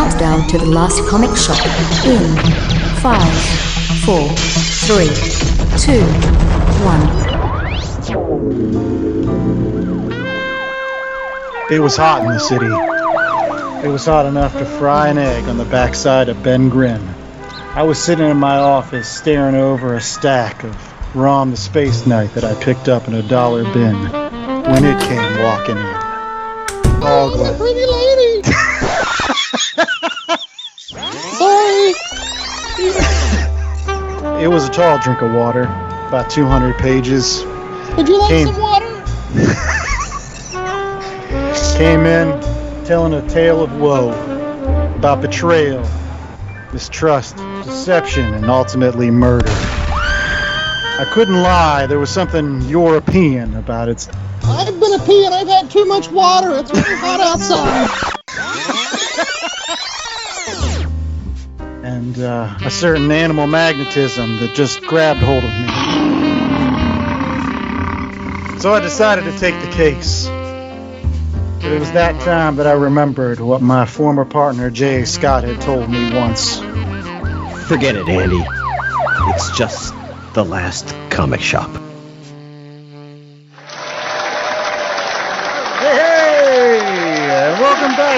countdown to the last comic shop in five, four, three, two, one. It was hot in the city. It was hot enough to fry an egg on the backside of Ben Grimm. I was sitting in my office staring over a stack of Rom the Space Knight that I picked up in a dollar bin when it came walking in. All glad. Sorry. It was a tall drink of water, about 200 pages. Would you like Came. some water? Came in telling a tale of woe about betrayal, mistrust, deception, and ultimately murder. I couldn't lie, there was something European about it. I've been a pee and I've had too much water. It's really hot outside. And uh, a certain animal magnetism that just grabbed hold of me. So I decided to take the case. But it was that time that I remembered what my former partner Jay Scott had told me once. Forget it, Andy. It's just the last comic shop.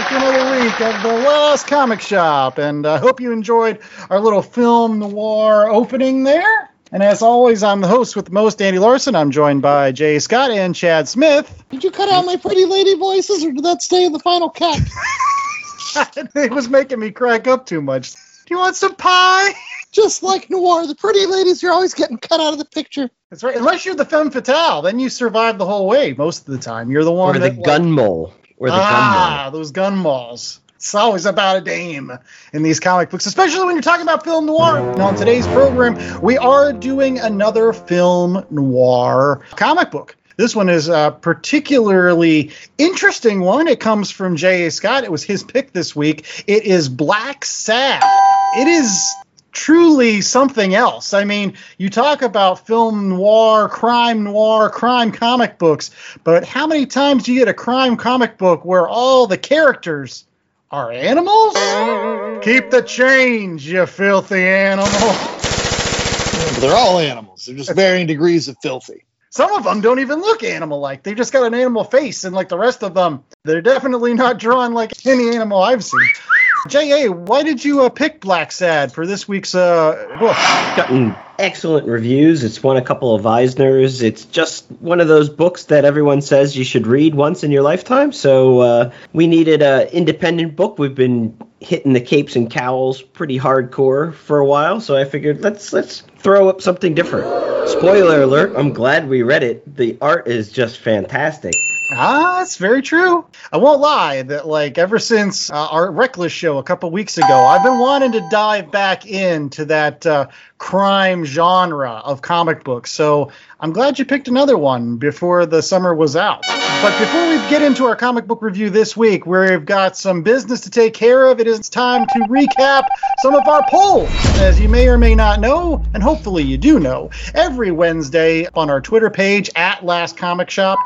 Back to another week of the Last Comic Shop, and I hope you enjoyed our little film noir opening there. And as always, I'm the host with the most, Andy Larson. I'm joined by Jay Scott and Chad Smith. Did you cut out my pretty lady voices or did that stay in the final cut? it was making me crack up too much. Do you want some pie? Just like noir, the pretty ladies you're always getting cut out of the picture. That's right. Unless you're the femme fatale, then you survive the whole way most of the time. You're the one Or the that, like- gun mole. Or the ah, those gun malls. It's always about a dame in these comic books, especially when you're talking about film noir. And on today's program, we are doing another film noir comic book. This one is a particularly interesting one. It comes from J.A. Scott. It was his pick this week. It is Blacksad. It is truly something else. I mean, you talk about film noir, crime noir, crime comic books, but how many times do you get a crime comic book where all the characters are animals? Keep the change, you filthy animal. They're all animals. They're just varying degrees of filthy. Some of them don't even look animal like. They just got an animal face, and like the rest of them, they're definitely not drawn like any animal I've seen. J.A., why did you uh, pick Blacksad for this week's uh, book? gotten excellent reviews. It's won a couple of Eisners. It's just one of those books that everyone says you should read once in your lifetime. So uh, we needed an independent book. We've been hitting the capes and cowls pretty hardcore for a while, so I figured let's let's throw up something different. Spoiler alert! I'm glad we read it. The art is just fantastic. Ah, that's very true. I won't lie that like ever since uh, our Reckless show a couple weeks ago, I've been wanting to dive back into that uh, crime genre of comic books. So I'm glad you picked another one before the summer was out. But before we get into our comic book review this week, where we've got some business to take care of. It is time to recap some of our polls. As you may or may not know, and hopefully you do know, every Wednesday on our Twitter page at Last Comic Shop,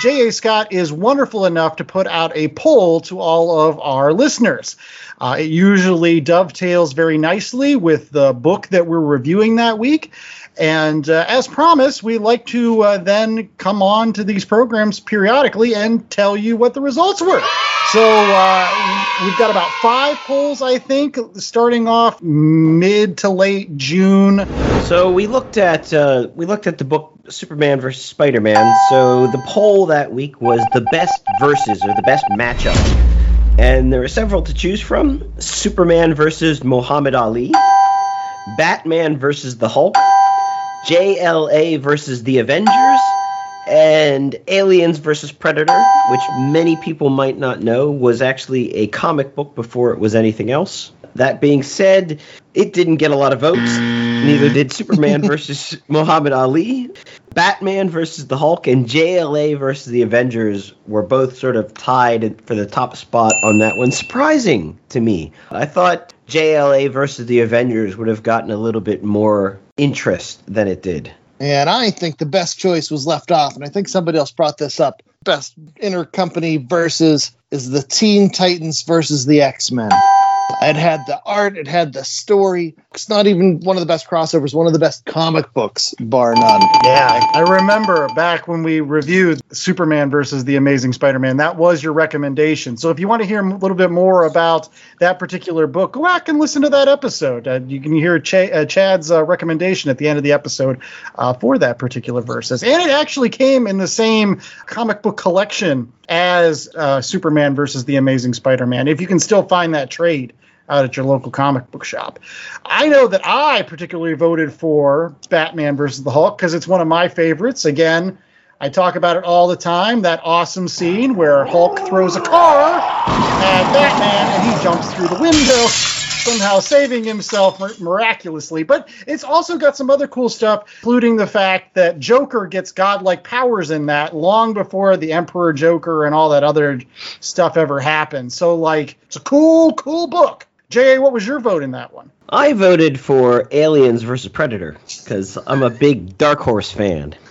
J.A. Scott is wonderful enough to put out a poll to all of our listeners. Uh, it usually dovetails very nicely with the book that we're reviewing that week. And uh, as promised, we like to uh, then come on to these programs periodically and tell you what the results were. So uh, we've got about five polls, I think, starting off mid to late June. So we looked at uh, we looked at the book Superman versus Spider-Man. So the poll that week was the best versus or the best matchup, and there were several to choose from: Superman versus Muhammad Ali, Batman versus the Hulk, JLA versus the Avengers, and Aliens versus Predator, which many people might not know was actually a comic book before it was anything else. That being said, it didn't get a lot of votes. Neither did Superman versus Muhammad Ali. Batman versus the Hulk and JLA versus the Avengers were both sort of tied for the top spot on that one. Surprising to me. I thought JLA versus the Avengers would have gotten a little bit more interest than it did. And I think the best choice was left off. And I think somebody else brought this up. Best intercompany versus is the Teen Titans versus the X Men. It had the art, it had the story. It's not even one of the best crossovers, one of the best comic books, bar none. Yeah, I remember back when we reviewed Superman versus the Amazing Spider-Man. That was your recommendation. So if you want to hear a little bit more about that particular book, go back and listen to that episode. Uh, you can hear Ch- uh, Chad's uh, recommendation at the end of the episode uh, for that particular versus, and it actually came in the same comic book collection as uh, Superman versus the Amazing Spider-Man. If you can still find that trade out at your local comic book shop. I know that I particularly voted for Batman versus the Hulk because it's one of my favorites. Again, I talk about it all the time. That awesome scene where Hulk throws a car at Batman and he jumps through the window, somehow saving himself miraculously. But it's also got some other cool stuff, including the fact that Joker gets godlike powers in that long before the Emperor Joker and all that other stuff ever happened. So, like, it's a cool, cool book. J.A., what was your vote in that one? I voted for Aliens versus Predator because I'm a big Dark Horse fan.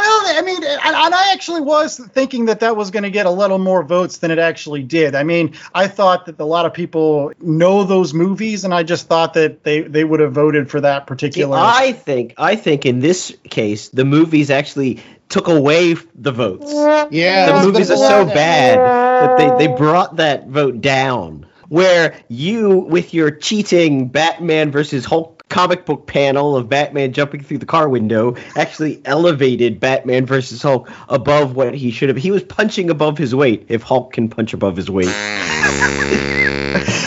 Well, I mean, and and I actually was thinking that that was going to get a little more votes than it actually did. I mean, I thought that a lot of people know those movies, and I just thought that they, they would have voted for that See, particular. I think I think in this case the movies actually took away the votes. yeah, the movies been are so bad that they, they brought that vote down. Where you, with your cheating Batman versus Hulk comic book panel of Batman jumping through the car window, actually elevated Batman versus Hulk above what he should have. He was punching above his weight. If Hulk can punch above his weight,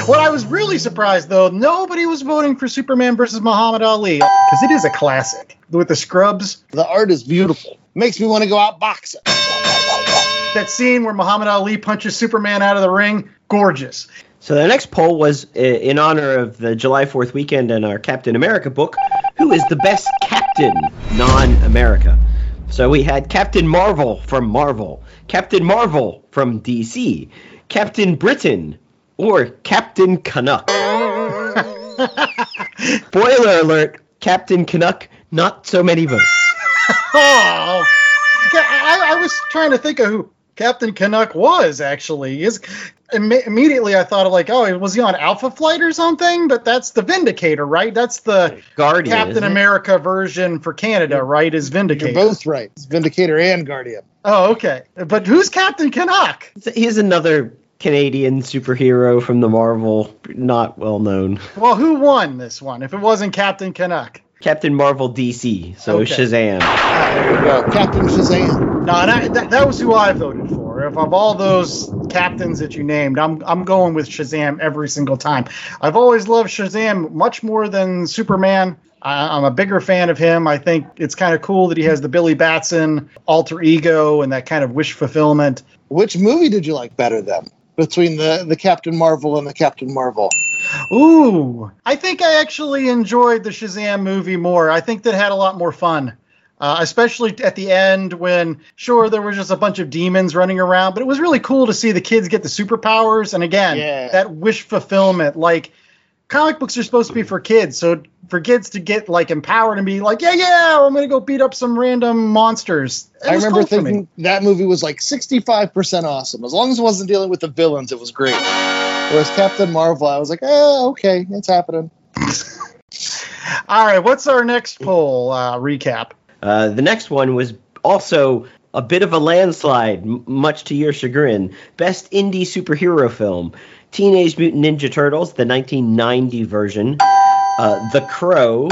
what I was really surprised, though, nobody was voting for Superman versus Muhammad Ali because it is a classic with the scrubs. The art is beautiful. Makes me want to go out boxing. That scene where Muhammad Ali punches Superman out of the ring, gorgeous. So the next poll was uh, in honor of the July 4th weekend and our Captain America book. Who is the best captain non-America? So we had Captain Marvel from Marvel, Captain Marvel from DC, Captain Britain, or Captain Canuck. Spoiler alert, Captain Canuck, not so many votes. Oh, I, I was trying to think of who Captain Canuck was actually. Is imme- immediately I thought of like, oh, was he on Alpha Flight or something? But that's the Vindicator, right? That's the Guardian. Captain? America version for Canada, right? Is Vindicator? You're Vindicator. both right. It's Vindicator and Guardian. Oh, okay. But who's Captain Canuck? He's another Canadian superhero from the Marvel, not well known. Well, who won this one? If it wasn't Captain Canuck. Captain Marvel DC, so Okay. Shazam. There we go. Captain Shazam. No, and I, that, that was who I voted for. If of all those captains that you named, I'm I'm going with Shazam every single time. I've always loved Shazam much more than Superman. I, I'm a bigger fan of him. I think it's kind of cool that he has the Billy Batson alter ego and that kind of wish fulfillment. Which movie did you like better then? Between the, the Captain Marvel and the Captain Marvel. Ooh, I think I actually enjoyed the Shazam movie more. I think that had a lot more fun. Uh, especially at the end when, sure, there was just a bunch of demons running around, but it was really cool to see the kids get the superpowers. And again, Yeah. that wish fulfillment. Like, comic books are supposed to be for kids. So for kids to get, like, empowered and be like, yeah, yeah, I'm going to go beat up some random monsters. It I remember cool thinking that movie was like 65% awesome. As long as it wasn't dealing with the villains, it was great. Whereas Captain Marvel, I was like, oh, okay, it's happening. All right, what's our next poll uh, recap? Uh, the next one was also a bit of a landslide, m- much to your chagrin. Best indie superhero film: Teenage Mutant Ninja Turtles, the 1990 version, uh, The Crow,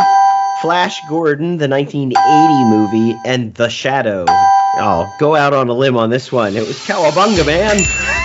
Flash Gordon, the 1980 movie, and The Shadow. I'll go out on a limb on this one. It was Cowabunga, man.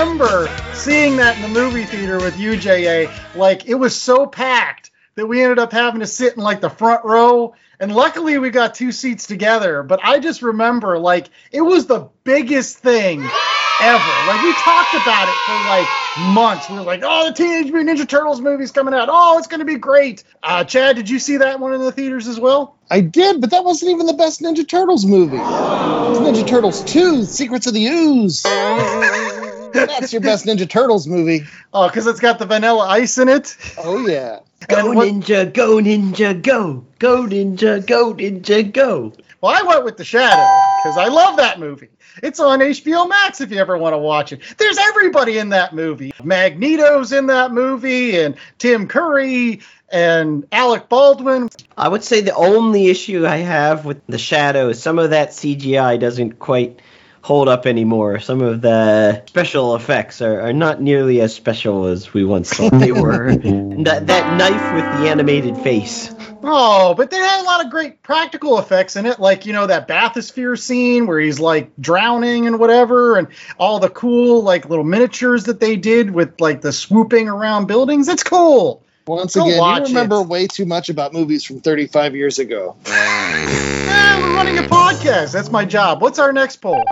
Remember seeing that in the movie theater with UJA. Like it was so packed that we ended up having to sit in like the front row. And luckily we got two seats together. But I just remember like it was the biggest thing ever. Like we talked about it for like months. We were like, oh, the Teenage Mutant Ninja Turtles movie's coming out. Oh, it's gonna be great. Uh, Chad, did you see that one in the theaters as well? I did, but that wasn't even the best Ninja Turtles movie. It was Ninja Turtles 2, Secrets of the Ooze. That's your best Ninja Turtles movie. Oh, because it's got the vanilla ice in it. Oh, yeah. Go And what- ninja, go ninja, go. Go ninja, go ninja, go. Well, I went with The Shadow because I love that movie. It's on HBO Max if you ever want to watch it. There's everybody in that movie. Magneto's in that movie, and Tim Curry, and Alec Baldwin. I would say the only issue I have with the shadow is some of that CGI doesn't quite hold up anymore. Some of the special effects are, are not nearly as special as we once thought they were. that that knife with the animated face. Oh, but they had a lot of great practical effects in it, like you know that bathysphere scene where he's like drowning and whatever, and all the cool like little miniatures that they did with like the swooping around buildings. It's cool. Once Go again, watch you remember it. way too much about movies from 35 years ago. Eh, we're running a podcast. That's my job. What's our next poll?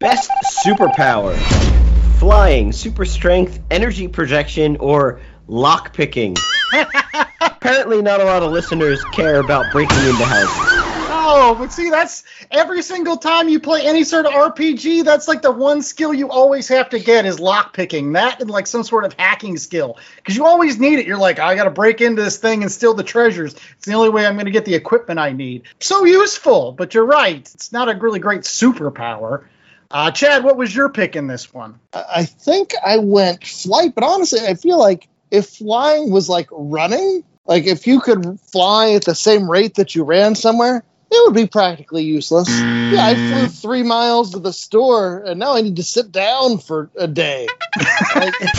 Best superpower: flying, super strength, energy projection, or lock picking. Apparently, not a lot of listeners care about breaking into houses. Oh, but see, that's every single time you play any sort of RPG, that's like the one skill you always have to get is lockpicking. That and like some sort of hacking skill. Because you always need it. You're like, I got to break into this thing and steal the treasures. It's the only way I'm going to get the equipment I need. So useful, but you're right. It's not a really great superpower. Uh, Chad, what was your pick in this one? I I think I went flight, but honestly, I feel like if flying was like running, like if you could fly at the same rate that you ran somewhere, it would be practically useless. Yeah, I flew three miles to the store, and now I need to sit down for a day. Like, well,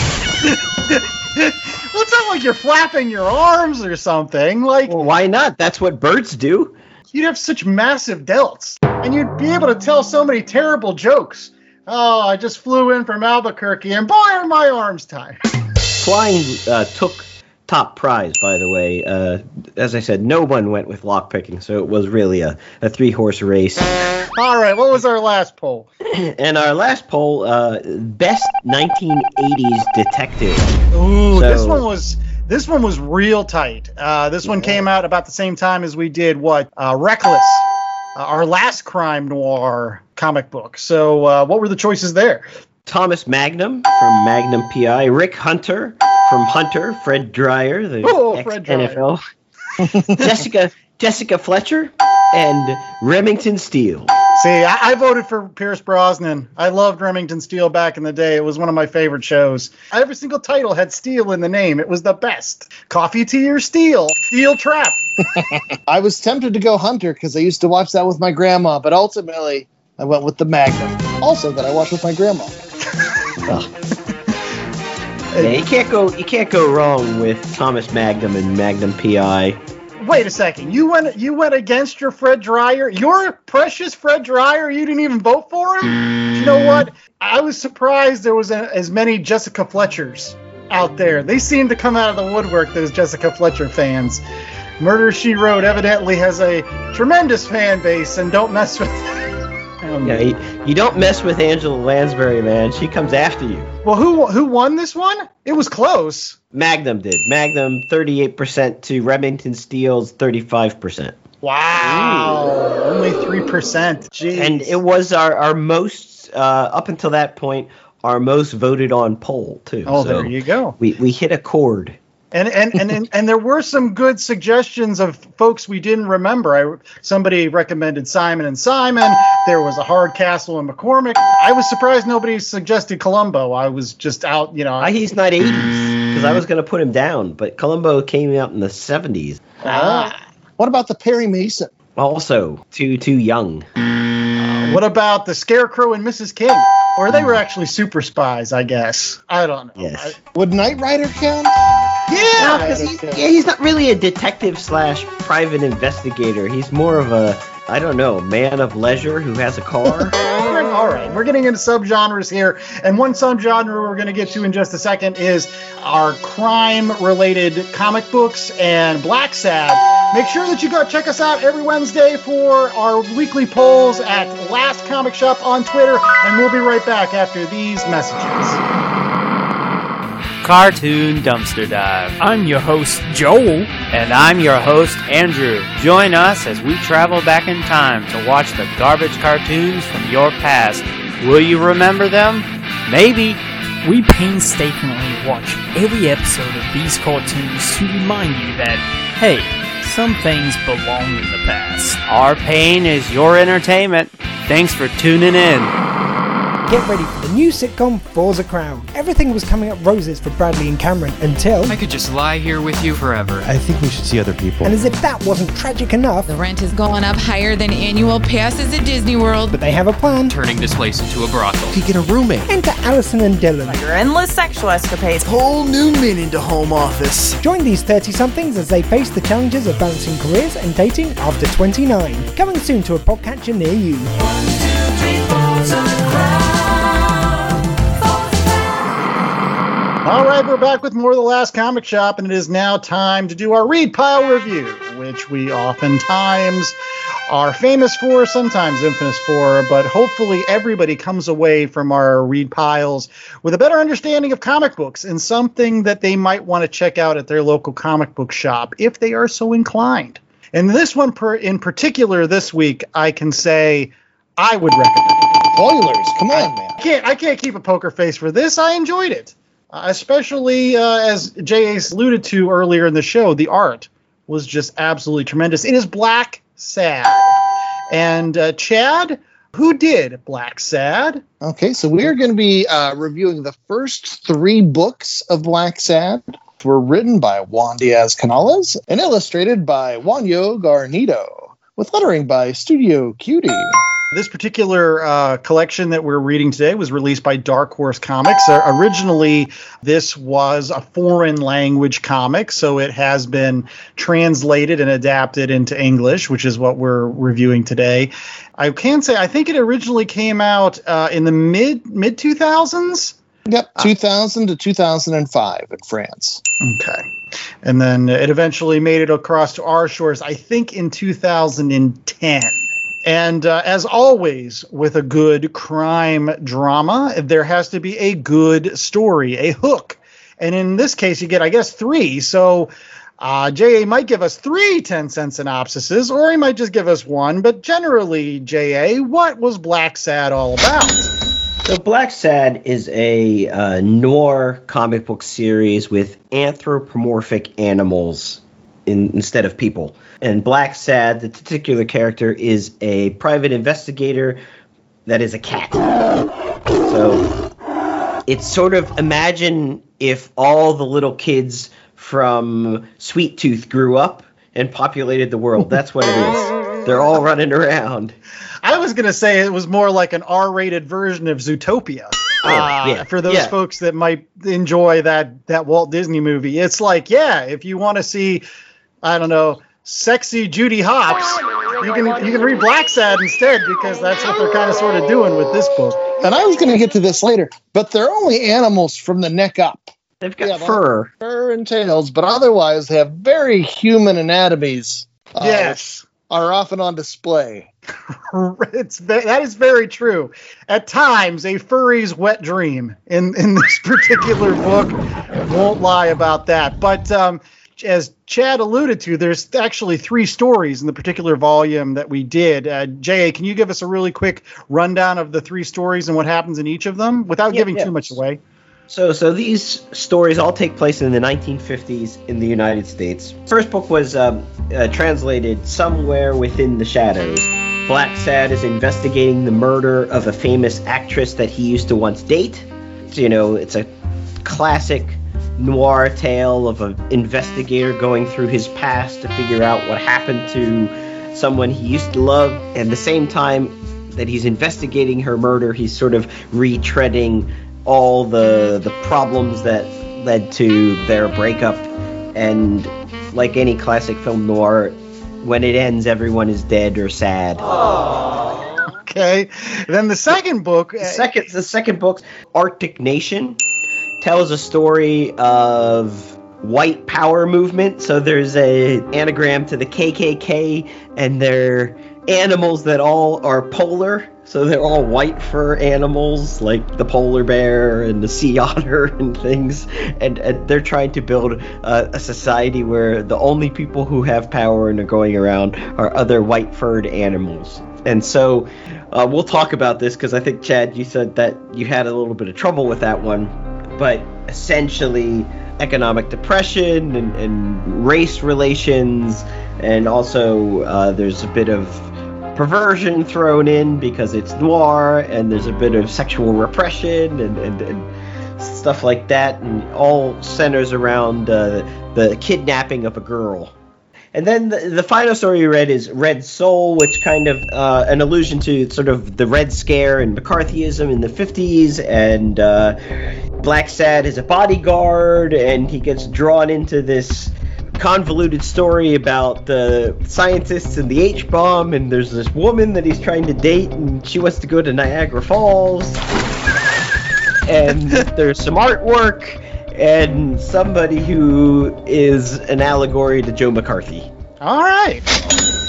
it's not like you're flapping your arms or something. Like, Well, why not? That's what birds do. You'd have such massive delts, and you'd be able to tell so many terrible jokes. Oh, I just flew in from Albuquerque, and boy, are my arms tired. Flying uh, took top prize, by the way. Uh, as I said, no one went with lockpicking, so it was really a, a three horse race. All right, what was our last poll? And our last poll uh, best 1980s detective. Ooh, this one was this one was real tight. Uh, this one came out about the same time as we did what uh, Reckless, uh, our last crime noir comic book. So, uh, what were the choices there? Thomas Magnum from Magnum PI, Rick Hunter from Hunter, Fred Dryer, the Oh, ex Fred Dryer. NFL, Jessica Jessica Fletcher, and Remington Steele. See, I, I voted for Pierce Brosnan. I loved Remington Steele back in the day. It was one of my favorite shows. Every single title had Steel in the name. It was the best. Coffee, tea, or Steel. Steel Trap. I was tempted to go Hunter because I used to watch that with my grandma, but ultimately I went with the Magnum. Also, that I watched with my grandma. Yeah, you can't go you can't go wrong with Thomas Magnum and Magnum PI. Wait a second. You went you went against your Fred Dryer. Your precious Fred Dryer. You didn't even vote for him. You know what? I was surprised there was a, as many Jessica Fletchers out there. They seem to come out of the woodwork. Those Jessica Fletcher fans. Murder She Wrote evidently has a tremendous fan base, and don't mess with. Um, Yeah, you, you don't mess with Angela Lansbury, man. She comes after you. Well, who who won this one? It was close. Magnum did. Magnum 38% to Remington Steele's 35%. Wow, only three percent. Jeez. And it was our, our most, uh, up until that point, our most voted on poll, too. oh, So there you go. We, we hit a chord. And and, and and and there were some good suggestions of folks we didn't remember. I somebody recommended Simon and Simon. There was a Hardcastle and McCormick. I was surprised nobody suggested Columbo. I was just out, you know. I, he's not 80s, because I was going to put him down, but Columbo came out in the 70s. Ah. What about the Perry Mason? Also, too too young. What about the Scarecrow and Mrs. King? Or they were actually super spies, I guess. I don't know. Yes. Would Knight Rider count? Yeah. No, 'cause he's, yeah, he's not really a detective slash private investigator. He's more of a, I don't know, man of leisure who has a car. All right, we're getting into subgenres here, and one subgenre we're going to get to in just a second is our crime-related comic books and Blacksad. Make sure that you go check us out every Wednesday for our weekly polls at Last Comic Shop on Twitter, and we'll be right back after these messages. Cartoon Dumpster Dive. I'm your host, Joel. And I'm your host, Andrew. Join us as we travel back in time to watch the garbage cartoons from your past. Will you remember them? Maybe. We painstakingly watch every episode of these cartoons to remind you that, hey, Some things belong in the past. Our pain is your entertainment. Thanks for tuning in. Get ready for the new sitcom Forza Crown. Everything was coming up roses for Bradley and Cameron until. I could just lie here with you forever. I think we should see other people. And as if that wasn't tragic enough, The rent has gone up higher than annual passes at Disney World. but they have a plan. Turning this place into a brothel. could get a roommate. Enter Allison and Dylan. Your endless sexual escapades. Whole new meaning to home office. Join these 30 somethings as they face the challenges of balancing careers and dating after 29. Coming soon to a podcatcher near you. All right, we're back with more of the last comic shop, and it is now time to do our read pile review, which we oftentimes are famous for, sometimes infamous for, but hopefully everybody comes away from our read piles with a better understanding of comic books and something that they might want to check out at their local comic book shop if they are so inclined. And this one per, in particular this week, I can say I would recommend. Spoilers, come on, man. I can't I can't keep a poker face for this. I enjoyed it, uh, especially uh, as Jay alluded to earlier in the show. The art was just absolutely tremendous. It is Black Sad, and uh, Chad, who did Blacksad? Okay, so we are going to be uh, reviewing the first three books of Blacksad. Were written by Juan Díaz Canales and illustrated by Juanjo Guarnido, with lettering by Studio Cutie. This particular uh, collection that we're reading today was released by Dark Horse Comics. Uh, originally, this was a foreign language comic, so it has been translated and adapted into English, which is what we're reviewing today. I can say I think it originally came out uh, in the mid mid two thousands. Yep, 2000 to 2005 in France. Okay. And then it eventually made it across to our shores, I think in 2010. And uh, as always, with a good crime drama, there has to be a good story, a hook. And in this case, you get, I guess, three. So uh, JA might give us three 10 cent synopsises, or he might just give us one. But generally, JA, what was Blacksad all about? So Blacksad is a uh, noir comic book series with anthropomorphic animals in, instead of people. And Blacksad, the titular character, is a private investigator that is a cat. So it's sort of imagine if all the little kids from Sweet Tooth grew up and populated the world. That's what it is. They're all running around. I was going to say it was more like an R rated version of Zootopia. Oh, Uh, yeah, for those yeah. folks that might enjoy that that Walt Disney movie, it's like, yeah, if you want to see, I don't know, sexy Judy Hopps, you can you can read Blacksad instead because that's what they're kind of sort of doing with this book. And I was going to get to this later, but they're only animals from the neck up. They've got they'll fur. Fur and tails, but otherwise they have very human anatomies. uh, yes. Are often on display. it's ve- that is very true. At times, a furry's wet dream in in this particular book. Won't lie about that. But um, as Chad alluded to, there's actually three stories in the particular volume that we did. Uh, Ja, can you give us a really quick rundown of the three stories and what happens in each of them without Yeah, giving yeah. too much away? So, so these stories all take place in the 1950s in the United States. First book was um, uh, translated somewhere within the shadows. Blacksad is investigating the murder of a famous actress that he used to once date. So, you know, it's a classic noir tale of an investigator going through his past to figure out what happened to someone he used to love. And the same time that he's investigating her murder, he's sort of retreading all the the problems that led to their breakup. And like any classic film noir, when it ends, everyone is dead or sad. Okay. then the second book. The second, the second book, Arctic Nation, tells a story of white power movement. So there's a anagram to the KKK, and they're animals that all are polar. So they're all white fur animals, like the polar bear and the sea otter and things. And, and they're trying to build a, a society where the only people who have power and are going around are other white furred animals. And so uh, we'll talk about this because I think, Chad, you said that you had a little bit of trouble with that one. But essentially, economic depression and, and race relations, and also uh, there's a bit of perversion thrown in because it's noir, and there's a bit of sexual repression and, and, and stuff like that, and all centers around uh, the kidnapping of a girl. And then the, the, final story you read is Red Soul, which kind of uh, an allusion to sort of the Red Scare and McCarthyism in the 50s. And uh, Blacksad is a bodyguard, and he gets drawn into this convoluted story about the scientists and the H bomb. And there's this woman that he's trying to date, and she wants to go to Niagara Falls. and there's some artwork and somebody who is an allegory to Joe McCarthy. All right.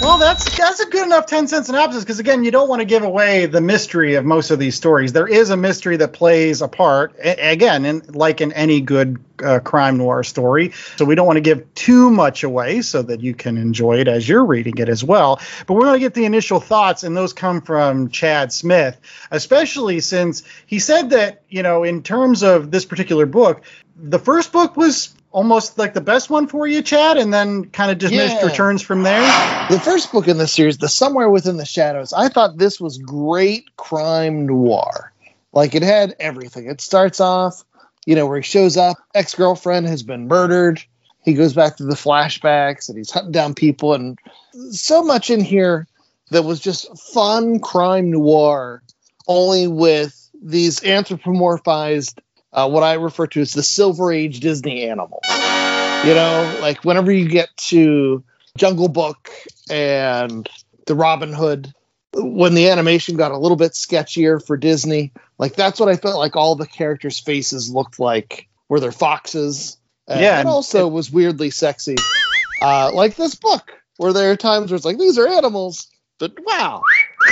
Well, that's that's a good enough ten cent synopsis because again, you don't want to give away the mystery of most of these stories. There is a mystery that plays a part a- again, in, like in any good uh, crime noir story. So we don't want to give too much away so that you can enjoy it as you're reading it as well. But we're going to get the initial thoughts, and those come from Chad Smith, especially since he said that you know, in terms of this particular book, the first book was almost like the best one for you, Chad, and then kind of diminished Yeah. returns from there. The first book in the series, The Somewhere Within the Shadows, I thought this was great crime noir. Like it had everything. It starts off, you know, where he shows up, ex girlfriend has been murdered. He goes back to the flashbacks and he's hunting down people, and so much in here that was just fun crime noir, only with these anthropomorphized, uh, what I refer to as the Silver Age Disney animals. You know, like whenever you get to Jungle Book and the Robin Hood, when the animation got a little bit sketchier for Disney, like that's what I felt like all the characters' faces looked like. Were there foxes? Uh, Yeah, and also was weirdly sexy. Uh, like this book, where there are times where it's like these are animals, but wow.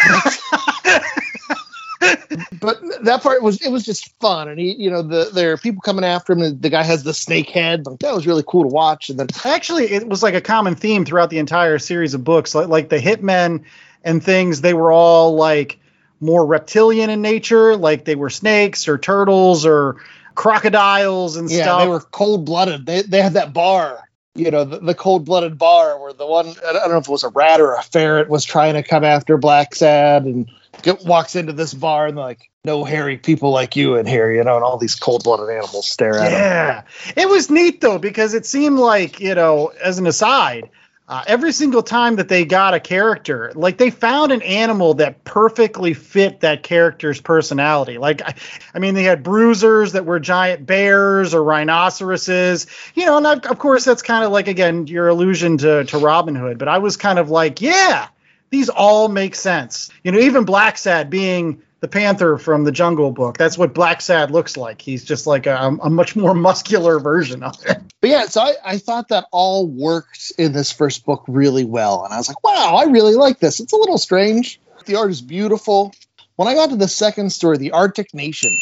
but that part was it was just fun, and he, you know, the there are people coming after him. And the guy has the snake head. Like that was really cool to watch. And then Actually, it was like a common theme throughout the entire series of books. Like, like the hitmen and things, they were all like more reptilian in nature, like they were snakes or turtles or crocodiles and yeah, stuff. they were cold blooded. They they had that bar, you know, the, the cold blooded bar where the one I don't know if it was a rat or a ferret was trying to come after Blacksad and get, walks into this bar and like no hairy people like you in here, you know, and all these cold blooded animals stare at him. Yeah, it was neat though because it seemed like you know, as an aside, uh, every single time that they got a character, like they found an animal that perfectly fit that character's personality. Like, I, I mean, they had bruisers that were giant bears or rhinoceroses, you know, and of of course that's kind of like again your allusion to to Robin Hood. But I was kind of like, yeah, these all make sense. You know, even Blacksad being the panther from the Jungle Book. That's what Blacksad looks like. He's just like a, a much more muscular version of it. But yeah, so I, I thought that all worked in this first book really well. And I was like, wow, I really like this. It's a little strange. The art is beautiful. When I got to the second story, The Arctic Nation,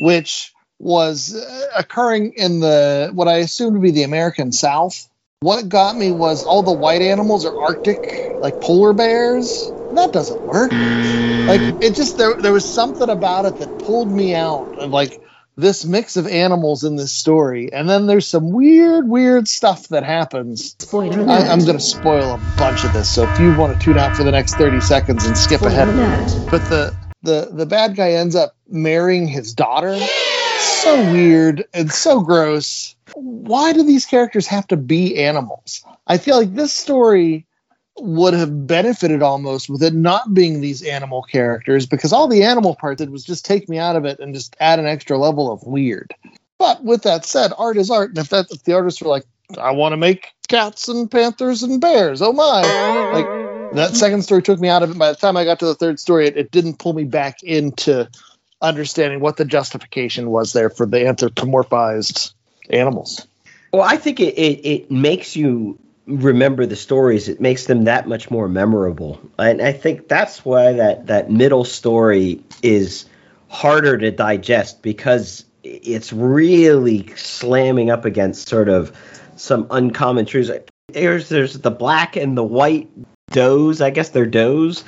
which was uh, occurring in the what I assume to be the American South, what got me was all the white animals are Arctic, like polar bears. That doesn't work. Like it just there there was something about it that pulled me out of like this mix of animals in this story, and then there's some weird, weird stuff that happens. Spoiler I, i'm going to spoil a bunch of this, so if you want to tune out for the next 30 seconds and skip Spoiler ahead, alert. but the the the bad guy ends up marrying his daughter. So weird and so gross. Why do these characters have to be animals? I feel like this story would have benefited almost with it not being these animal characters because all the animal part did was just take me out of it and just add an extra level of weird. But with that said, art is art, and if that if the artists were like, I want to make cats and panthers and bears, oh my, like that second story took me out of it. By the time I got to the third story, it, it didn't pull me back into understanding what the justification was there for the anthropomorphized animals. Well, I think it, it, it makes you remember the stories. It makes them that much more memorable. And I think that's why that, that middle story is harder to digest because it's really slamming up against sort of some uncommon truths. There's, there's the black and the white does. I guess they're does.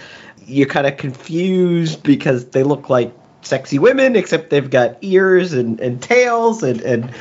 You're kind of confused because they look like sexy women, except they've got ears and, and tails and, and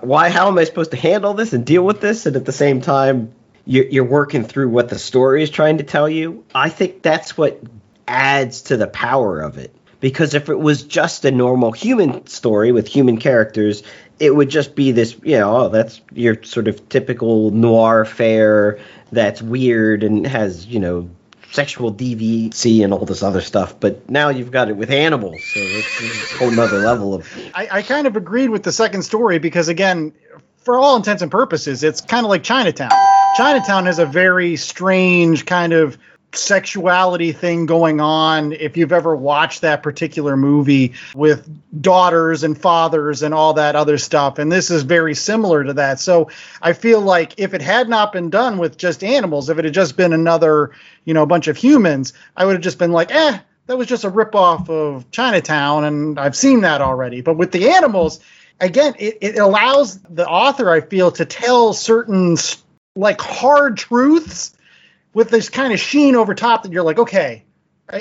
why? How am I supposed to handle this and deal with this? And at the same time, you're, working through what the story is trying to tell you. I think that's what adds to the power of it. Because if it was just a normal human story with human characters, it would just be this, you know, oh, that's your sort of typical noir fare that's weird and has, you know, sexual DVC and all this other stuff. But now you've got it with animals, so it's, a whole nother level of. I, I kind of agreed with the second story because, again, for all intents and purposes, it's kind of like Chinatown. Chinatown has a very strange kind of sexuality thing going on if you've ever watched that particular movie with daughters and fathers and all that other stuff and this is very similar to that. So i feel like if it had not been done with just animals if it had just been another you know bunch of humans i would have just been like eh that was just a ripoff of chinatown and i've seen that already. But with the animals again it, it allows the author i feel to tell certain like hard truths with this kind of sheen over top that you're like, okay,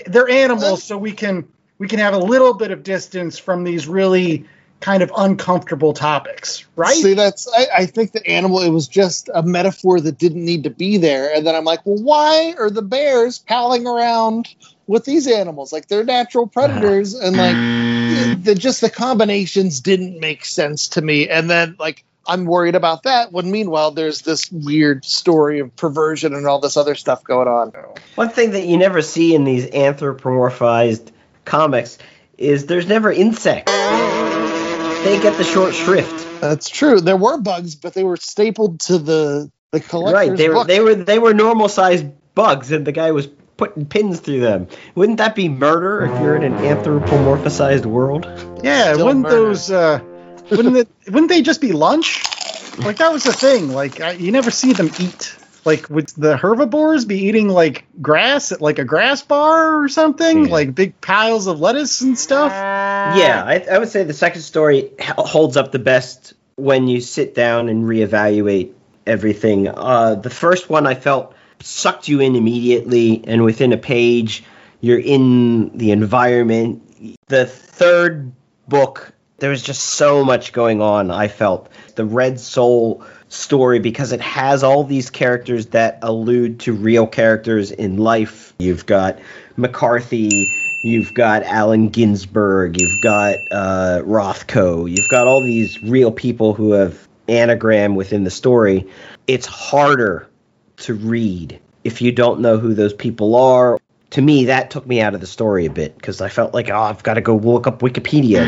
they're animals, so we can we can have a little bit of distance from these really kind of uncomfortable topics, right? See, that's I, I, think the animal it was just a metaphor that didn't need to be there, and then I'm like, well, why are the bears palling around with these animals? Like they're natural predators, and like the, just the combinations didn't make sense to me. And then like I'm worried about that. When meanwhile, there's this weird story of perversion and all this other stuff going on. One thing that you never see in these anthropomorphized comics is there's never insects. They get the short shrift. That's true. There were bugs, but they were stapled to the the collector's Right. They were book. they were they were normal sized bugs, and the guy was putting pins through them. Wouldn't that be murder if you're in an anthropomorphized world? Yeah, Still wouldn't murder. those uh, wouldn't it wouldn't they just be lunch? Like that was the thing. Like I, you never see them eat. Like would the herbivores be eating like grass at like a grass bar or something? Like big piles of lettuce and stuff? Yeah, I, I would say the second story holds up the best when you sit down and reevaluate everything. Uh, the first one I felt sucked you in immediately, and within a page, you're in the environment. The third book, there was just so much going on. I felt the Red Soul story because it has all these characters that allude to real characters in life. You've got McCarthy, you've got Allen Ginsberg, you've got uh, Rothko, you've got all these real people who have anagram within the story. It's harder to read if you don't know who those people are. To me, that took me out of the story a bit because I felt like, oh, I've got to go look up Wikipedia.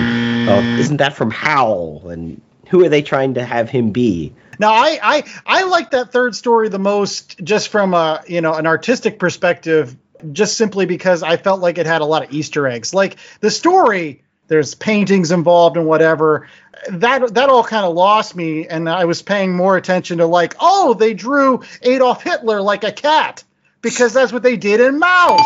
Oh, isn't that from Howl? And who are they trying to have him be? Now I I I like that third story the most just from a you know an artistic perspective, just simply because I felt like it had a lot of Easter eggs. Like the story, there's paintings involved and whatever. That that all kind of lost me, and I was paying more attention to like, oh, they drew Adolf Hitler like a cat because that's what they did in Maus.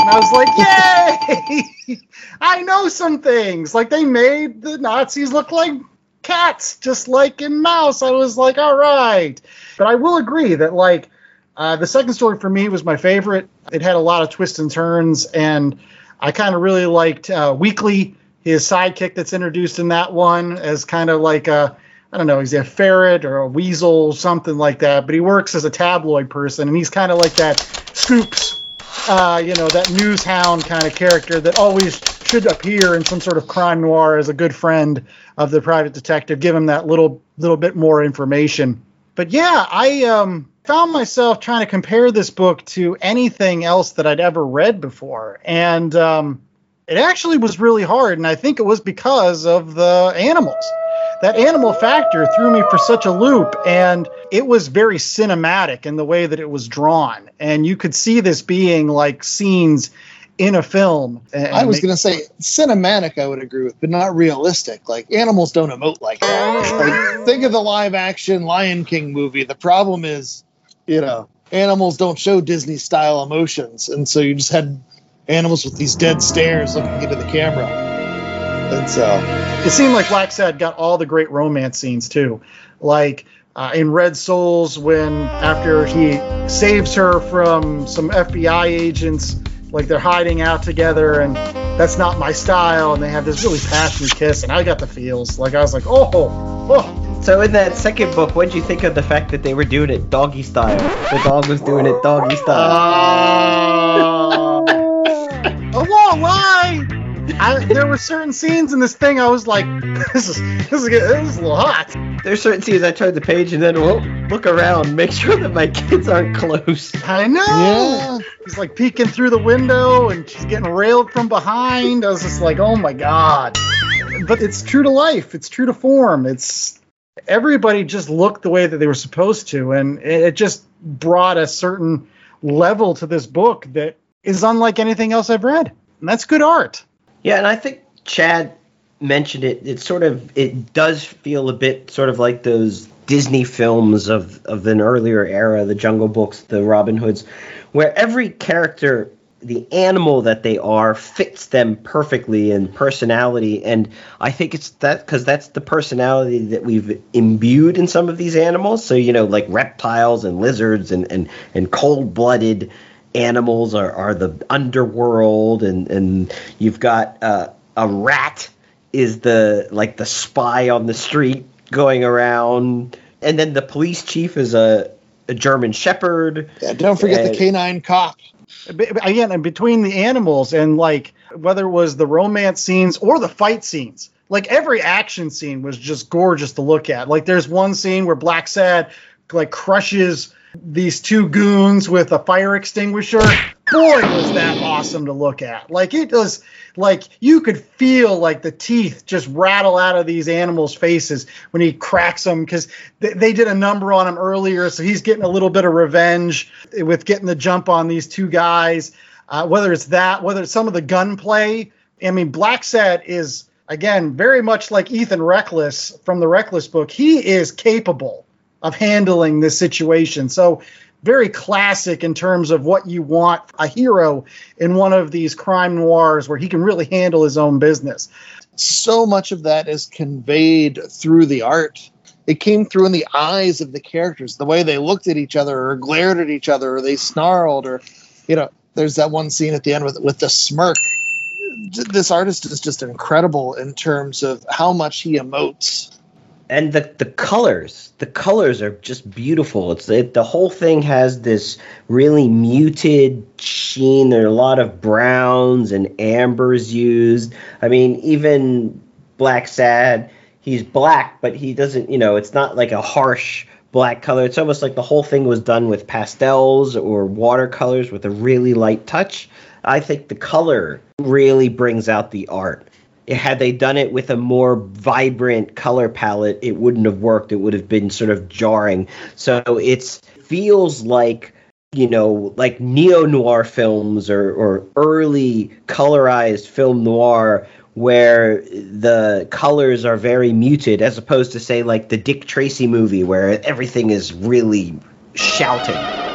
And I was like, yay! I know some things. Like they made the Nazis look like cats, just like in Maus. I was like, all right. But I will agree that like uh, the second story for me was my favorite. It had a lot of twists and turns, and I kind of really liked uh, Weekly, his sidekick that's introduced in that one, as kind of like a I don't know, he's a ferret or a weasel, something like that. But he works as a tabloid person, and he's kind of like that Scoops, uh, you know, that news hound kind of character that always should appear in some sort of crime noir as a good friend of the private detective, give him that little little bit more information. But yeah, I um, found myself trying to compare this book to anything else that I'd ever read before, and um, it actually was really hard. And I think it was because of the animals. That animal factor threw me for such a loop, and it was very cinematic in the way that it was drawn, and you could see this being like scenes in a film. I was going to say cinematic, I would agree with, but not realistic. Like animals don't emote like that. Like, think of the live action Lion King movie. The problem is, you know, animals don't show Disney style emotions, and so you just had animals with these dead stares looking into the camera. And so it seemed like Blacksad got all the great romance scenes too, like uh, in Red Souls when after he saves her from some FBI agents, like they're hiding out together, and that's not my style, and they have this really passionate kiss, and I got the feels. Like I was like, oh, oh, So in that second book, what did you think of the fact that they were doing it doggy style? The dog was doing it doggy style. I won't. I, there were certain scenes in this thing I was like, this is this is, this is a little hot. There's certain scenes I turn the page and then we'll look around, make sure that my kids aren't close. I know. Yeah. He's like peeking through the window and she's getting railed from behind. I was just like, oh my god. But it's true to life. It's true to form. It's everybody just looked the way that they were supposed to, and it just brought a certain level to this book that is unlike anything else I've read. And that's good art. Yeah, and I think Chad mentioned it. It sort of it does feel a bit sort of like those Disney films of of an earlier era, the Jungle Books, the Robin Hoods, where every character, the animal that they are, fits them perfectly in personality. And I think it's that because that's the personality that we've imbued in some of these animals. So you know, like reptiles and lizards and and and cold blooded animals are, are the underworld and and you've got uh, a rat is the like the spy on the street going around and then the police chief is a, a german shepherd Yeah, don't forget And- the canine cop. Again, and between the animals and like whether it was the romance scenes or the fight scenes, like every action scene was just gorgeous to look at. Like there's one scene where Blacksad like crushes these two goons with a fire extinguisher. Boy, was that awesome to look at. Like it was like you could feel like the teeth just rattle out of these animals' faces when he cracks them because they, they did a number on him earlier, so he's getting a little bit of revenge with getting the jump on these two guys. Uh, whether it's that, whether it's some of the gunplay. I mean, Blacksad is again very much like Ethan Reckless from the Reckless book. He is capable of handling this situation. So very classic in terms of what you want a hero in one of these crime noirs where he can really handle his own business. So much of that is conveyed through the art. It came through in the eyes of the characters, the way they looked at each other or glared at each other or they snarled or, you know, there's that one scene at the end with with the smirk. This artist is just incredible in terms of how much he emotes. And the the colors the colors are just beautiful. It's it, the whole thing has this really muted sheen. There are a lot of browns and ambers used. I mean even Blacksad he's black but he doesn't you know it's not like a harsh black color. It's almost like the whole thing was done with pastels or watercolors with a really light touch. I think the color really brings out the art had they done it with a more vibrant color palette, it wouldn't have worked. It would have been sort of jarring. So it feels like you know, like neo noir films or, or early colorized film noir where the colors are very muted, as opposed to say like the Dick Tracy movie where everything is really shouting.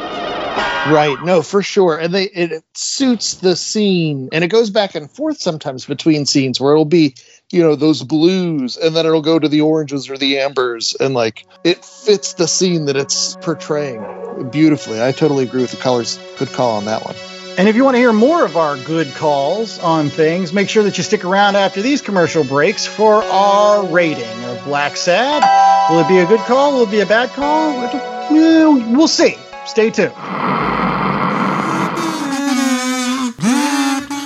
Right. No, for sure. And they it suits the scene and it goes back and forth sometimes between scenes where it'll be, you know, those blues and then it'll go to the oranges or the ambers and like it fits the scene that it's portraying beautifully. I totally agree with the colors. Good call on that one. And if you want to hear more of our good calls on things, make sure that you stick around after these commercial breaks for our rating of Blacksad. Will it be a good call? Will it be a bad call? We'll see. Stay tuned.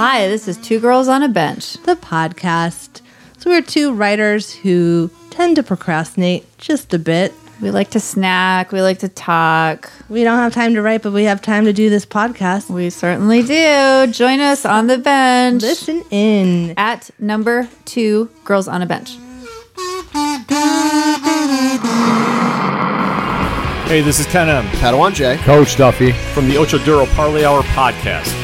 Hi, this is Two Girls on a Bench. the podcast. So we're two writers who tend to procrastinate just a bit. We like to snack, we like to talk. We don't have time to write, but we have time to do this podcast. We certainly do. Join us on the bench. Listen in. At number two, Girls on a Bench. Hey, this is Ken M. Padawan J. Coach Duffy. From the Ocho Duro Parlay Hour podcast.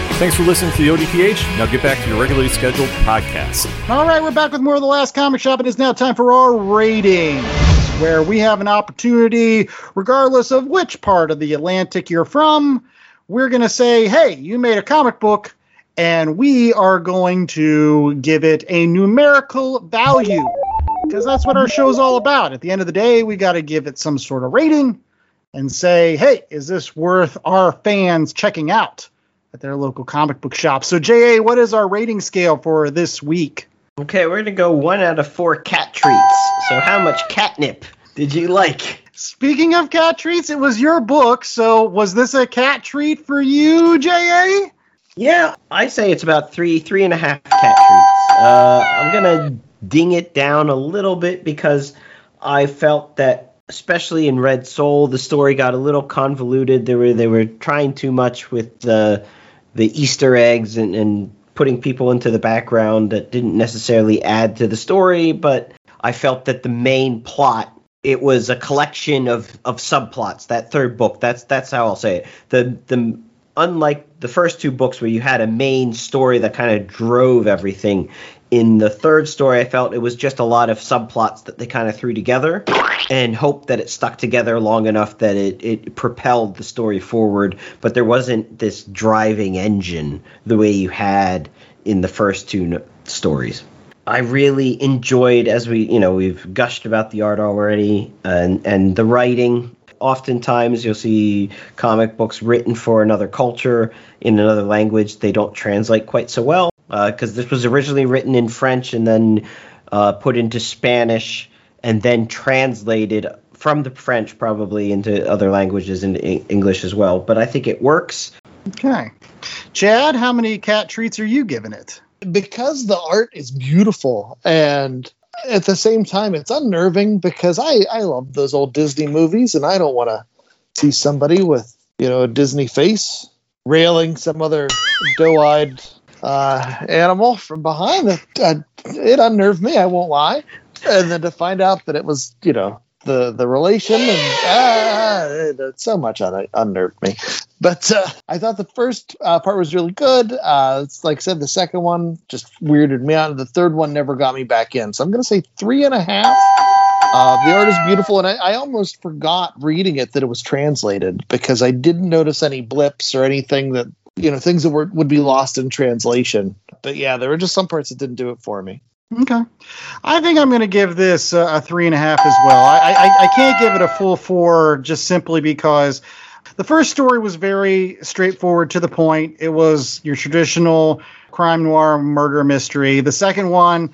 Thanks for listening to the ODPH. Now get back to your regularly scheduled podcast. All right, we're back with more of the last comic shop. It is now time for our rating. where we have an opportunity, regardless of which part of the Atlantic you're from, we're going to say, hey, you made a comic book, and we are going to give it a numerical value. Because that's what our show's all about. At the end of the day, we got to give it some sort of rating and say, hey, is this worth our fans checking out at their local comic book shop? So, JA, what is our rating scale for this week? Okay, we're gonna go one out of four cat treats. So how much catnip did you like? Speaking of cat treats, it was your book, so was this a cat treat for you, JA? Yeah, I say it's about three, three and a half cat treats. Uh, I'm gonna ding it down a little bit because I felt that, especially in Red Soul, the story got a little convoluted. They were they were trying too much with the the Easter eggs and, and putting people into the background that didn't necessarily add to the story, but I felt that the main plot it was a collection of of subplots. That third book, that's that's how I'll say it. The the unlike the first two books where you had a main story that kind of drove everything. In the third story, I felt it was just a lot of subplots that they kind of threw together and hoped that it stuck together long enough that it, it propelled the story forward. But there wasn't this driving engine the way you had in the first two stories. I really enjoyed, as we, you know, we've gushed about the art already and, and the writing. Oftentimes, you'll see comic books written for another culture in another language. They don't translate quite so well because uh, this was originally written in French and then uh, put into Spanish and then translated from the French probably into other languages and English as well. But I think it works. Okay. Chad, how many cat treats are you giving it? Because the art is beautiful and at the same time it's unnerving because I, I love those old Disney movies and I don't want to see somebody with, you know, a Disney face railing some other doe-eyed uh, animal from behind. Uh, it unnerved me, I won't lie. And then to find out that it was, you know, the the relation and ah, so much it unnerved me. But uh, I thought the first uh, part was really good. Uh, it's like I said, the second one just weirded me out. The third one never got me back in. So I'm going to say three and a half. Uh, the art is beautiful, and I, I, almost forgot reading it that it was translated because I didn't notice any blips or anything that you know things that were would be lost in translation. But yeah, there were just some parts that didn't do it for me. Okay, I think I'm going to give this uh, a three and a half as well. I, I I can't give it a full four just simply because the first story was very straightforward to the point. It was your traditional crime noir murder mystery. The second one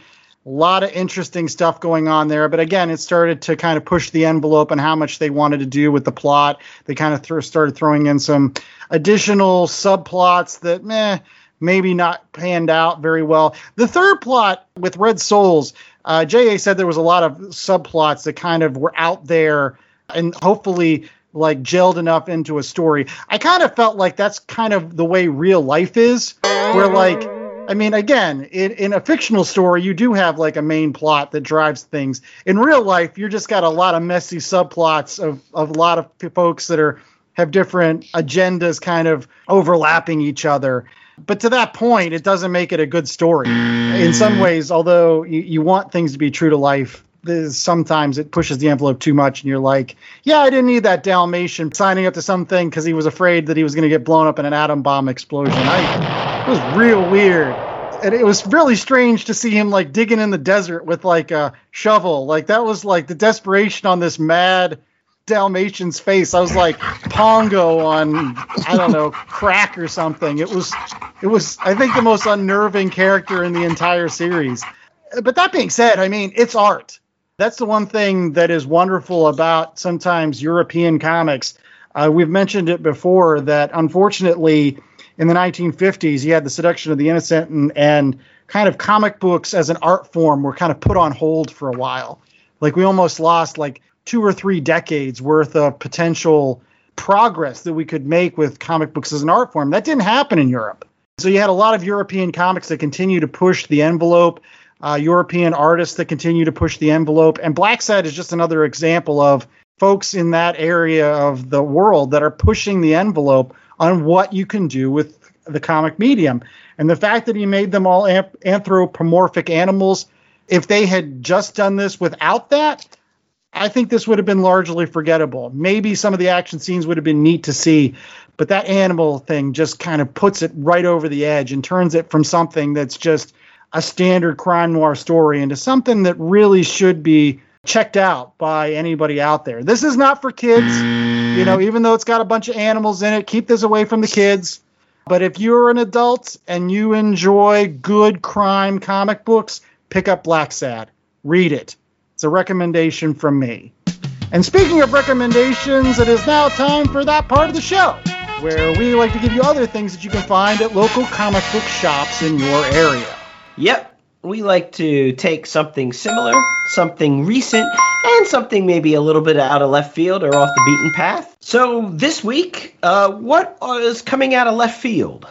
a lot of interesting stuff going on there. But again, it started to kind of push the envelope on how much they wanted to do with the plot. They kind of th- started throwing in some additional subplots that, meh, maybe not panned out very well. The third plot with Red Souls, uh, JA said there was a lot of subplots that kind of were out there and hopefully like gelled enough into a story. I kind of felt like that's kind of the way real life is, where like I mean, again, in, in a fictional story, you do have like a main plot that drives things. In real life, you're just got a lot of messy subplots of, of a lot of folks that are have different agendas kind of overlapping each other. But to that point, it doesn't make it a good story. In some mm. ways, although you, you want things to be true to life, sometimes it pushes the envelope too much and you're like yeah i didn't need that dalmatian signing up to something because he was afraid that he was going to get blown up in an atom bomb explosion I, it was real weird. And it was really strange to see him like digging in the desert with like a shovel. Like that was like the desperation on this mad Dalmatian's face. I was like Pongo on I don't know crack or something. It was it was I think the most unnerving character in the entire series. But that being said, I mean it's art. That's the one thing that is wonderful about sometimes European comics. Uh, we've mentioned it before that unfortunately in the 1950s, you had the seduction of the innocent and, and kind of comic books as an art form were kind of put on hold for a while. Like we almost lost like two or three decades worth of potential progress that we could make with comic books as an art form. That didn't happen in Europe. So you had a lot of European comics that continue to push the envelope, uh, European artists that continue to push the envelope. And Blacksad is just another example of folks in that area of the world that are pushing the envelope on what you can do with the comic medium. And the fact that he made them all anthropomorphic animals, if they had just done this without that, I think this would have been largely forgettable. Maybe some of the action scenes would have been neat to see, but that animal thing just kind of puts it right over the edge and turns it from something that's just a standard crime noir story into something that really should be checked out by anybody out there. This is not for kids, you know, even though it's got a bunch of animals in it. Keep this away from the kids. But if you're an adult and you enjoy good crime comic books, pick up Blacksad. Read it. It's a recommendation from me. And speaking of recommendations, it is now time for that part of the show where we like to give you other things that you can find at local comic book shops in your area. Yep. We like to take something similar, something recent, and something maybe a little bit out of left field or off the beaten path. So this week, uh, what is coming out of left field?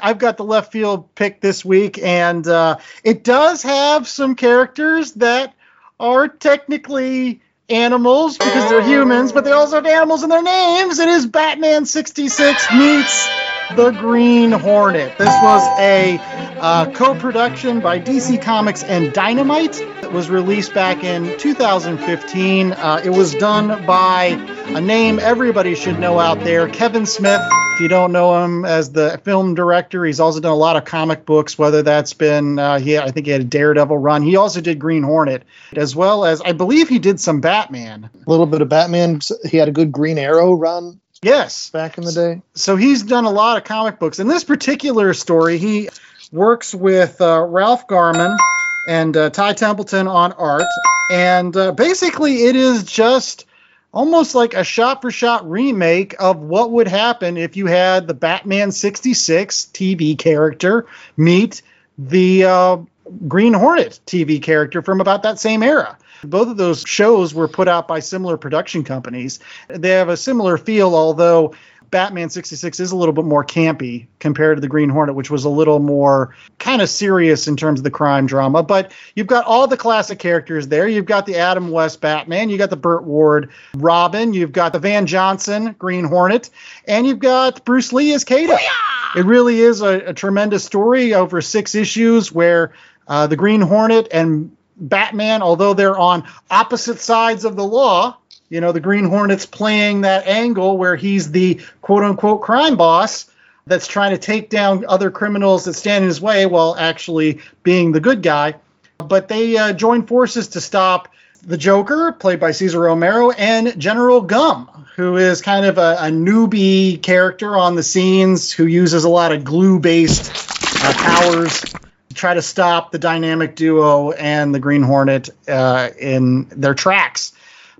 I've got the left field pick this week, and uh, it does have some characters that are technically animals because they're humans, but they also have animals in their names. It is Batman 66 meets the Green Hornet. This was a uh, co production by DC Comics and Dynamite. It was released back in 2015. Uh, it was done by a name everybody should know out there Kevin Smith. If you don't know him as the film director, he's also done a lot of comic books, whether that's been, uh, he, I think he had a Daredevil run. He also did Green Hornet, as well as, I believe he did some Batman. A little bit of Batman. He had a good Green Arrow run. Yes. Back in the day. So he's done a lot of comic books. In this particular story, he works with uh, Ralph Garman and uh, Ty Templeton on art. And uh, basically, it is just almost like a shot for shot remake of what would happen if you had the Batman 66 TV character meet the uh, Green Hornet TV character from about that same era. Both of those shows were put out by similar production companies. They have a similar feel, although Batman 66 is a little bit more campy compared to the Green Hornet, which was a little more kind of serious in terms of the crime drama. But you've got all the classic characters there. You've got the Adam West Batman, you got the Burt Ward Robin, you've got the Van Johnson Green Hornet, and you've got Bruce Lee as Kato. It really is a, a tremendous story over six issues where uh, the Green Hornet and Batman, although they're on opposite sides of the law, you know, the Green Hornet's playing that angle where he's the quote unquote crime boss that's trying to take down other criminals that stand in his way while actually being the good guy. But they uh, join forces to stop the Joker, played by Cesar Romero, and General Gum, who is kind of a, a newbie character on the scenes who uses a lot of glue based uh, powers try to stop the dynamic duo and the Green Hornet uh, in their tracks.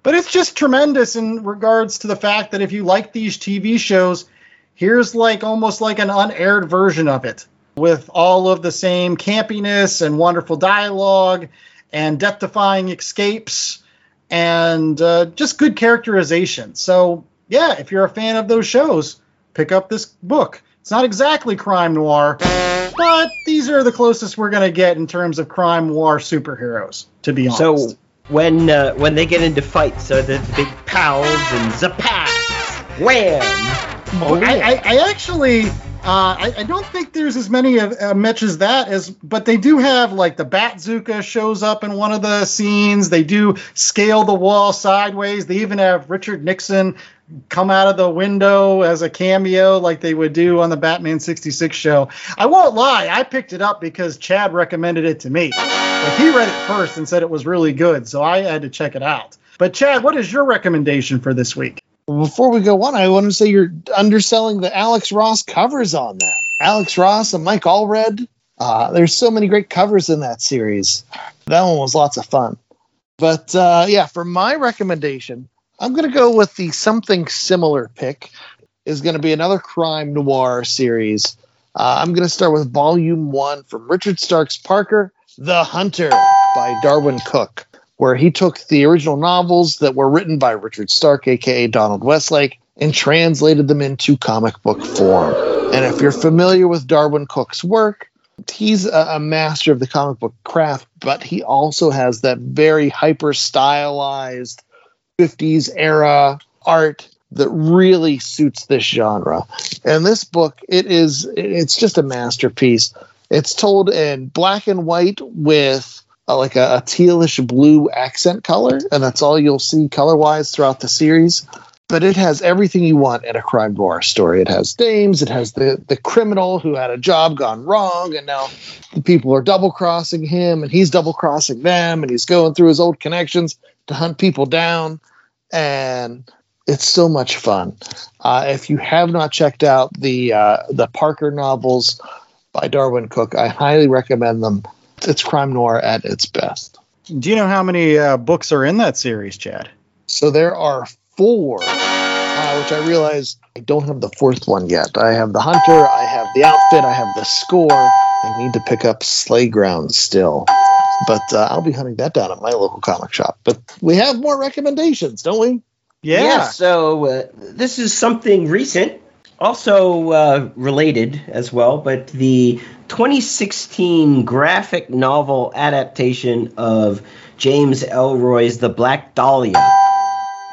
But it's just tremendous in regards to the fact that if you like these TV shows, here's like almost like an unaired version of it with all of the same campiness and wonderful dialogue and death defying escapes and uh, just good characterization. So, yeah, if you're a fan of those shows, pick up this book. It's not exactly crime noir, but these are the closest we're going to get in terms of crime noir superheroes, to be honest. So when uh, when they get into fights, are the, the big pals and zapas, wham? Oh, I, I, I actually uh, I, I, don't think there's as many of uh, much as that as, but they do have like the Batzooka shows up in one of the scenes. They do scale the wall sideways. They even have Richard Nixon come out of the window as a cameo like they would do on the Batman 66 show. I won't lie, I picked it up because Chad recommended it to me. Like he read it first and said it was really good, so I had to check it out. But Chad, what is your recommendation for this week? Before we go on, I want to say you're underselling the Alex Ross covers on that. Alex Ross and Mike Allred. Uh, there's so many great covers in that series. That one was lots of fun. But uh, yeah, for my recommendation, I'm going to go with the something similar pick. Is going to be another crime noir series. Uh, I'm going to start with Volume One from Richard Stark's Parker, The Hunter by Darwin Cooke, where he took the original novels that were written by Richard Stark, aka Donald Westlake, and translated them into comic book form. And if you're familiar with Darwin Cooke's work, he's a, master of the comic book craft, but he also has that very hyper stylized 50s era art that really suits this genre. And this book, it is it's just a masterpiece. It's told in black and white with uh, like a, a tealish blue accent color, and that's all you'll see color wise throughout the series. But it has everything you want in a crime noir story. It has dames, it has the, the criminal who had a job gone wrong, and now the people are double crossing him, and he's double crossing them, and he's going through his old connections to hunt people down. And it's so much fun. Uh, if you have not checked out the uh, the Parker novels by Darwin Cooke, I highly recommend them. It's crime noir at its best. Do you know how many uh, books are in that series, Chad? So there are four, uh, which I realize I don't have the fourth one yet. I have the Hunter, I have the Outfit, I have the Score. I need to pick up Slayground still. But uh, I'll be hunting that down at my local comic shop. But we have more recommendations, don't we? Yeah. so uh, this is something recent, also uh, related as well, but the 2016 graphic novel adaptation of James Ellroy's The Black Dahlia.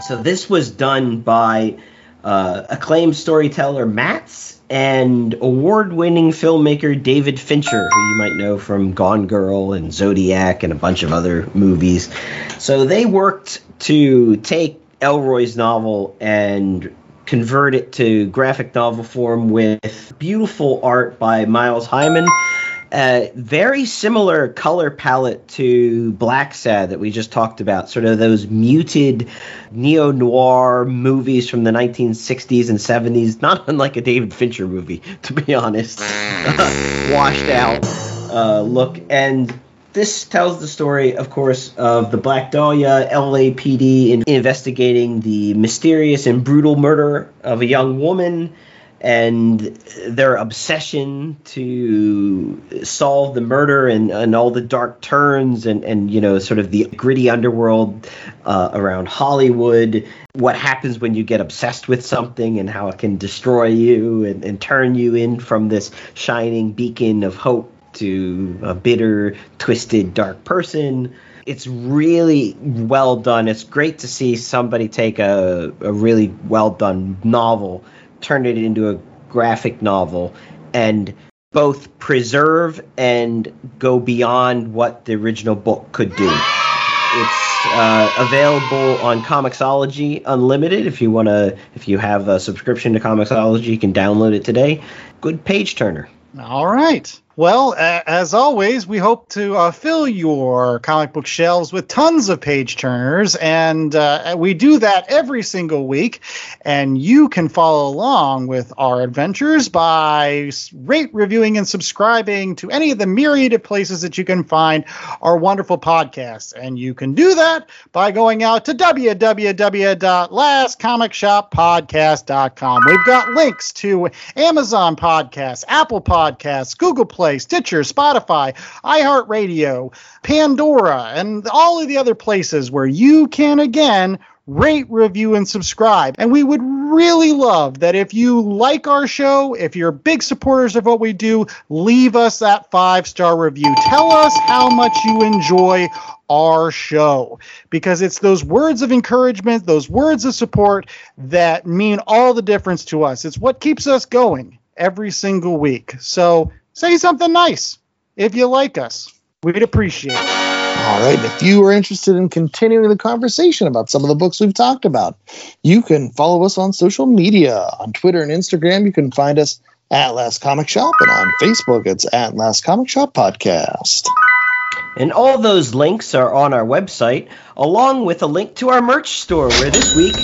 So this was done by uh, acclaimed storyteller Matz and award-winning filmmaker David Fincher, who you might know from Gone Girl and Zodiac and a bunch of other movies. So they worked to take Ellroy's novel and convert it to graphic novel form with beautiful art by Miles Hyman. Uh, very similar color palette to Blacksad that we just talked about, sort of those muted neo noir movies from the 1960s and 70s, not unlike a David Fincher movie, to be honest. Washed out uh, look. And this tells the story, of course, of the Black Dahlia LAPD in investigating the mysterious and brutal murder of a young woman and their obsession to solve the murder and, and all the dark turns and, and you know sort of the gritty underworld uh, around Hollywood. What happens when you get obsessed with something and how it can destroy you and, and turn you in from this shining beacon of hope to a bitter twisted dark person it's really well done it's great to see somebody take a, a really well done novel turn it into a graphic novel and both preserve and go beyond what the original book could do. It's uh, available on Comixology Unlimited. If you want to, if you have a subscription to Comixology, you can download it today. Good page turner. All right. Well, as always, we hope to uh, fill your comic book shelves with tons of page turners, and uh, we do that every single week. And you can follow along with our adventures by rate, reviewing, and subscribing to any of the myriad of places that you can find our wonderful podcasts. And you can do that by going out to www.lastcomicshoppodcast.com. We've got links to Amazon Podcasts, Apple Podcasts, Google Play. Stitcher, Spotify, iHeartRadio, Pandora, and all of the other places where you can again rate, review, and subscribe. And we would really love that if you like our show, if you're big supporters of what we do, leave us that five star review. Tell us how much you enjoy our show because it's those words of encouragement, those words of support that mean all the difference to us. It's what keeps us going every single week. So say something nice if you like us. We'd appreciate it. All right. If you are interested in continuing the conversation about some of the books we've talked about, you can follow us on social media. On Twitter and Instagram, you can find us at Last Comic Shop, and on Facebook, it's at Last Comic Shop Podcast. And all those links are on our website, along with a link to our merch store, where this week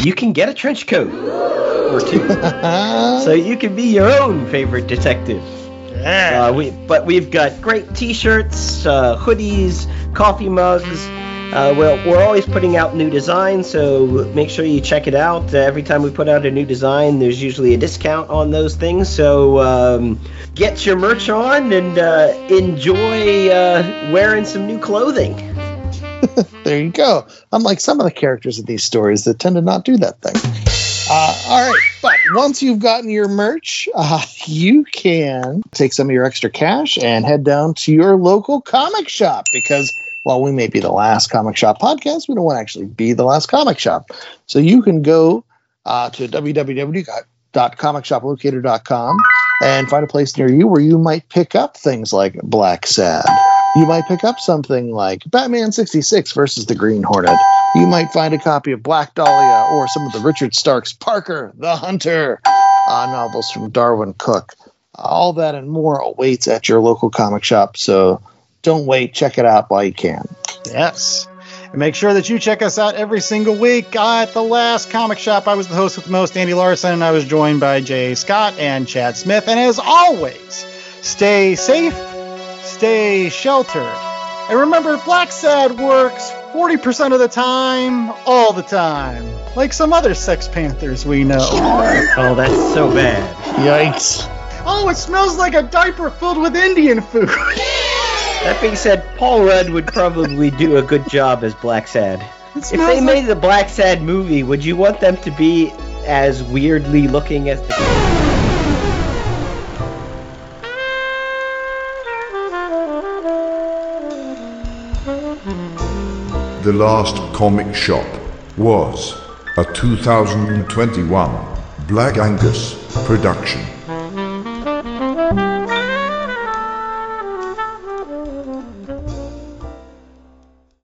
you can get a trench coat or two. so you can be your own favorite detective. Yeah. Uh, we, but we've got great T-shirts, uh, hoodies, coffee mugs. Uh, well, we're always putting out new designs, so make sure you check it out. Uh, every time we put out a new design, there's usually a discount on those things. So um, get your merch on and uh, enjoy uh, wearing some new clothing. there you go. Unlike some of the characters in these stories that tend to not do that thing. Uh, all right, but once you've gotten your merch, uh, you can take some of your extra cash and head down to your local comic shop because while we may be the last comic shop podcast, we don't want to actually be the last comic shop. So you can go uh, to www.comicshoplocator.com and find a place near you where you might pick up things like Blacksad You might pick up something like Batman 66 versus the Green Hornet. You might find a copy of Black Dahlia or some of the Richard Stark's Parker the Hunter uh, novels from Darwin Cooke. All that and more awaits at your local comic shop, so don't wait. Check it out while you can. Yes. And make sure that you check us out every single week at the last comic shop. I was the host with the most, Andy Larson, and I was joined by JA Scott and Chad Smith. And as always, stay safe, stay sheltered. And remember, Blacksad works 40% of the time, all the time. Like some other Sex Panthers we know. Oh, that's so bad. Yikes. Oh, it smells like a diaper filled with Indian food. That being said, Paul Rudd would probably do a good job as Blacksad. If they smells made the Blacksad movie, would you want them to be as weirdly looking as the The Last Comic Shop was a 2021 Black Angus production.